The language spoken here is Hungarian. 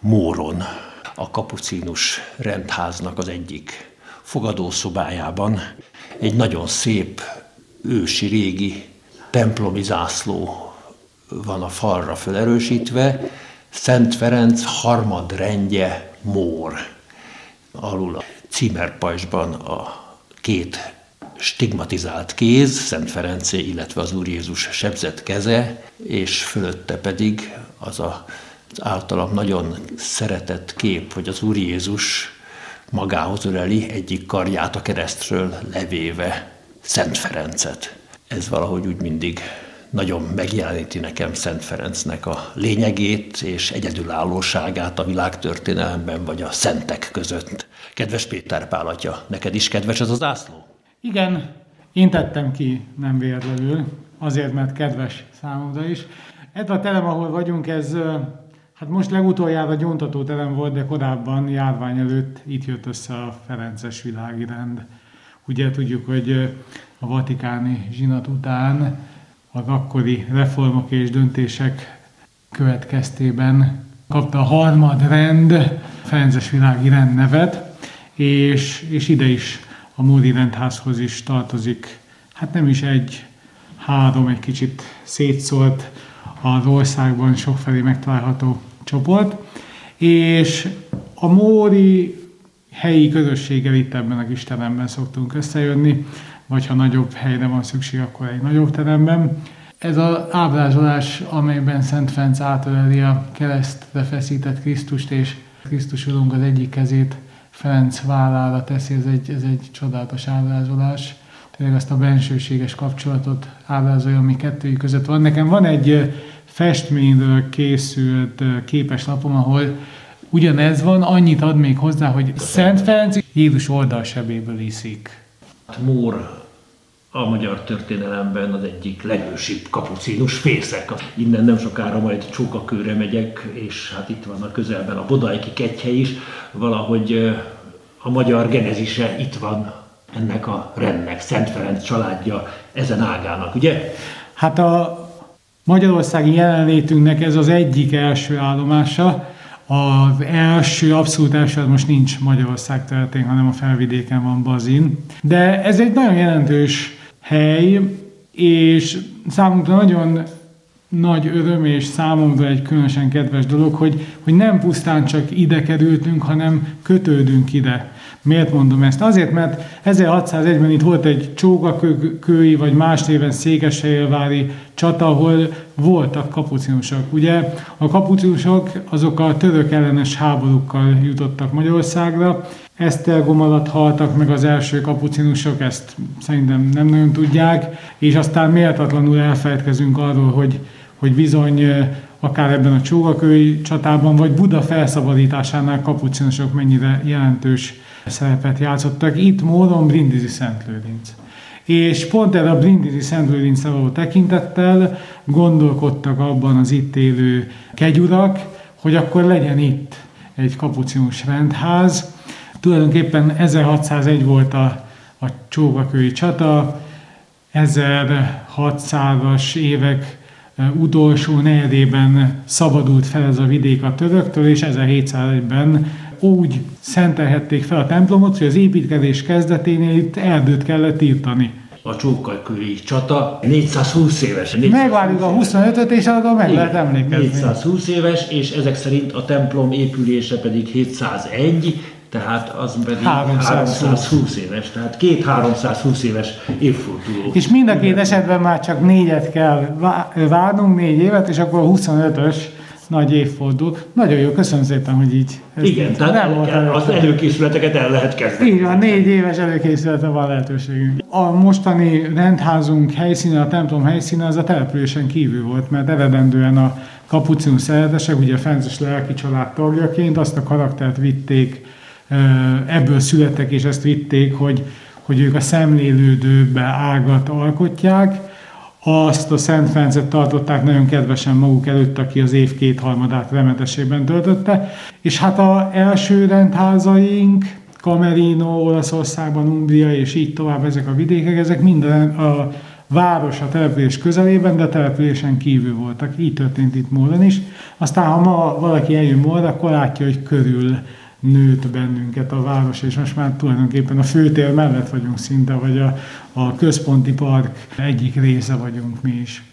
Móron, a kapucinus rendháznak az egyik fogadószobájában egy nagyon szép, ősi, régi templomi zászló van a falra felerősítve, Szent Ferenc harmadrendje Mór. Alul a címerpajzsban a két stigmatizált kéz, Szent Ferencé, illetve az Úr Jézus sebzett keze, és fölötte pedig az a, általam nagyon szeretett kép, hogy az Úr Jézus magához öleli egyik karját a keresztről levéve Szent Ferencet. Ez valahogy úgy mindig nagyon megjeleníti nekem Szent Ferencnek a lényegét és egyedülállóságát a világtörténelemben vagy a szentek között. Kedves Péter Pálatja, neked is kedves ez az ászló? Igen, én tettem ki nem véletlenül, azért, mert kedves számomra is. Ez a terem, ahol vagyunk, ez hát most legutoljára gyóntató terem volt, de korábban járvány előtt itt jött össze a Ferences világirend. Ugye tudjuk, hogy a vatikáni zsinat után az akkori reformok és döntések következtében kapta a harmadrend Ferences világi rend nevet, és, és ide is a Módi rendházhoz is tartozik, hát nem is egy, három, egy kicsit szétszólt az országban sokfelé megtalálható csoport, és a Móri helyi közösséggel itt ebben a kis teremben szoktunk összejönni, vagy ha nagyobb helyre van szükség, akkor egy nagyobb teremben. Ez az ábrázolás, amelyben Szent Ferenc átöleli a keresztre feszített Krisztust, és Krisztus Urunk az egyik kezét Ferenc vállára teszi, ez egy, ez egy csodálatos ábrázolás. Tényleg azt a bensőséges kapcsolatot ábrázolja, ami kettőjük között van. Nekem van egy festményről készült képeslapom, ahol ugyanez van, annyit ad még hozzá, hogy Szent Ferenc Jézus oldalsebéből iszik. Mór a magyar történelemben az egyik legősibb kapucinus fészek. Innen nem sokára majd Csókakőre megyek, és hát itt van a közelben a Bodajki kegyhely is. Valahogy a magyar genezise itt van ennek a rendnek, Szent Ferenc családja ezen ágának, ugye? Hát a magyarországi jelenlétünknek ez az egyik első állomása. Az első, abszolút első, most nincs Magyarország területén, hanem a felvidéken van Bazin. De ez egy nagyon jelentős hely, és számunkra nagyon nagy öröm, és számomra egy különösen kedves dolog, hogy, hogy nem pusztán csak ide kerültünk, hanem kötődünk ide. Miért mondom ezt? Azért, mert 1601-ben itt volt egy csókakői, vagy más néven székesfehérvári csata, ahol voltak kapucinusok. Ugye a kapucinusok azok a török ellenes háborúkkal jutottak Magyarországra, Esztergom alatt haltak meg az első kapucinusok, ezt szerintem nem nagyon tudják, és aztán méltatlanul elfelejtkezünk arról, hogy, hogy bizony akár ebben a csókakői csatában, vagy Buda felszabadításánál kapucinusok mennyire jelentős szerepet játszottak. Itt módon Brindisi Szentlőrinc. És pont erre a Brindisi Szentlőrincre való tekintettel gondolkodtak abban az itt élő kegyurak, hogy akkor legyen itt egy kapucinus rendház, Tulajdonképpen 1601 volt a, a csóvakői csata, 1600-as évek utolsó negyedében szabadult fel ez a vidék a töröktől, és 1701-ben úgy szentelhették fel a templomot, hogy az építkezés kezdeténél itt erdőt kellett írtani a csókakői csata 420 éves. 420 Megvárjuk a 25-öt, és arra meg lehet emlékezni. 420 éves, és ezek szerint a templom épülése pedig 701, tehát az pedig 320. 320 éves, tehát két 320 éves évforduló. És mind a két esetben már csak négyet kell várnunk, négy évet, és akkor a 25-ös nagy évfordul. Nagyon jó, köszönöm szépen, hogy így. Igen, tehát nem volt el, az előkészületeket el lehet kezdeni. Így van, négy éves előkészülete van lehetőségünk. A mostani rendházunk helyszíne, a templom helyszíne, az a településen kívül volt, mert eredendően a kapucinus szeretesek, ugye a Fenzes lelki család tagjaként azt a karaktert vitték ebből születtek, és ezt vitték, hogy, hogy ők a szemlélődőbe ágat alkotják, azt a Szent Ferencet tartották nagyon kedvesen maguk előtt, aki az év kétharmadát remetesében töltötte. És hát a első rendházaink, Camerino, Olaszországban, Umbria, és így tovább ezek a vidékek, ezek minden a, város a település közelében, de a településen kívül voltak. Így történt itt Módon is. Aztán, ha ma valaki eljön Módra, akkor látja, hogy körül nőtt bennünket a város, és most már tulajdonképpen a főtér mellett vagyunk szinte, vagy a, a központi park egyik része vagyunk mi is.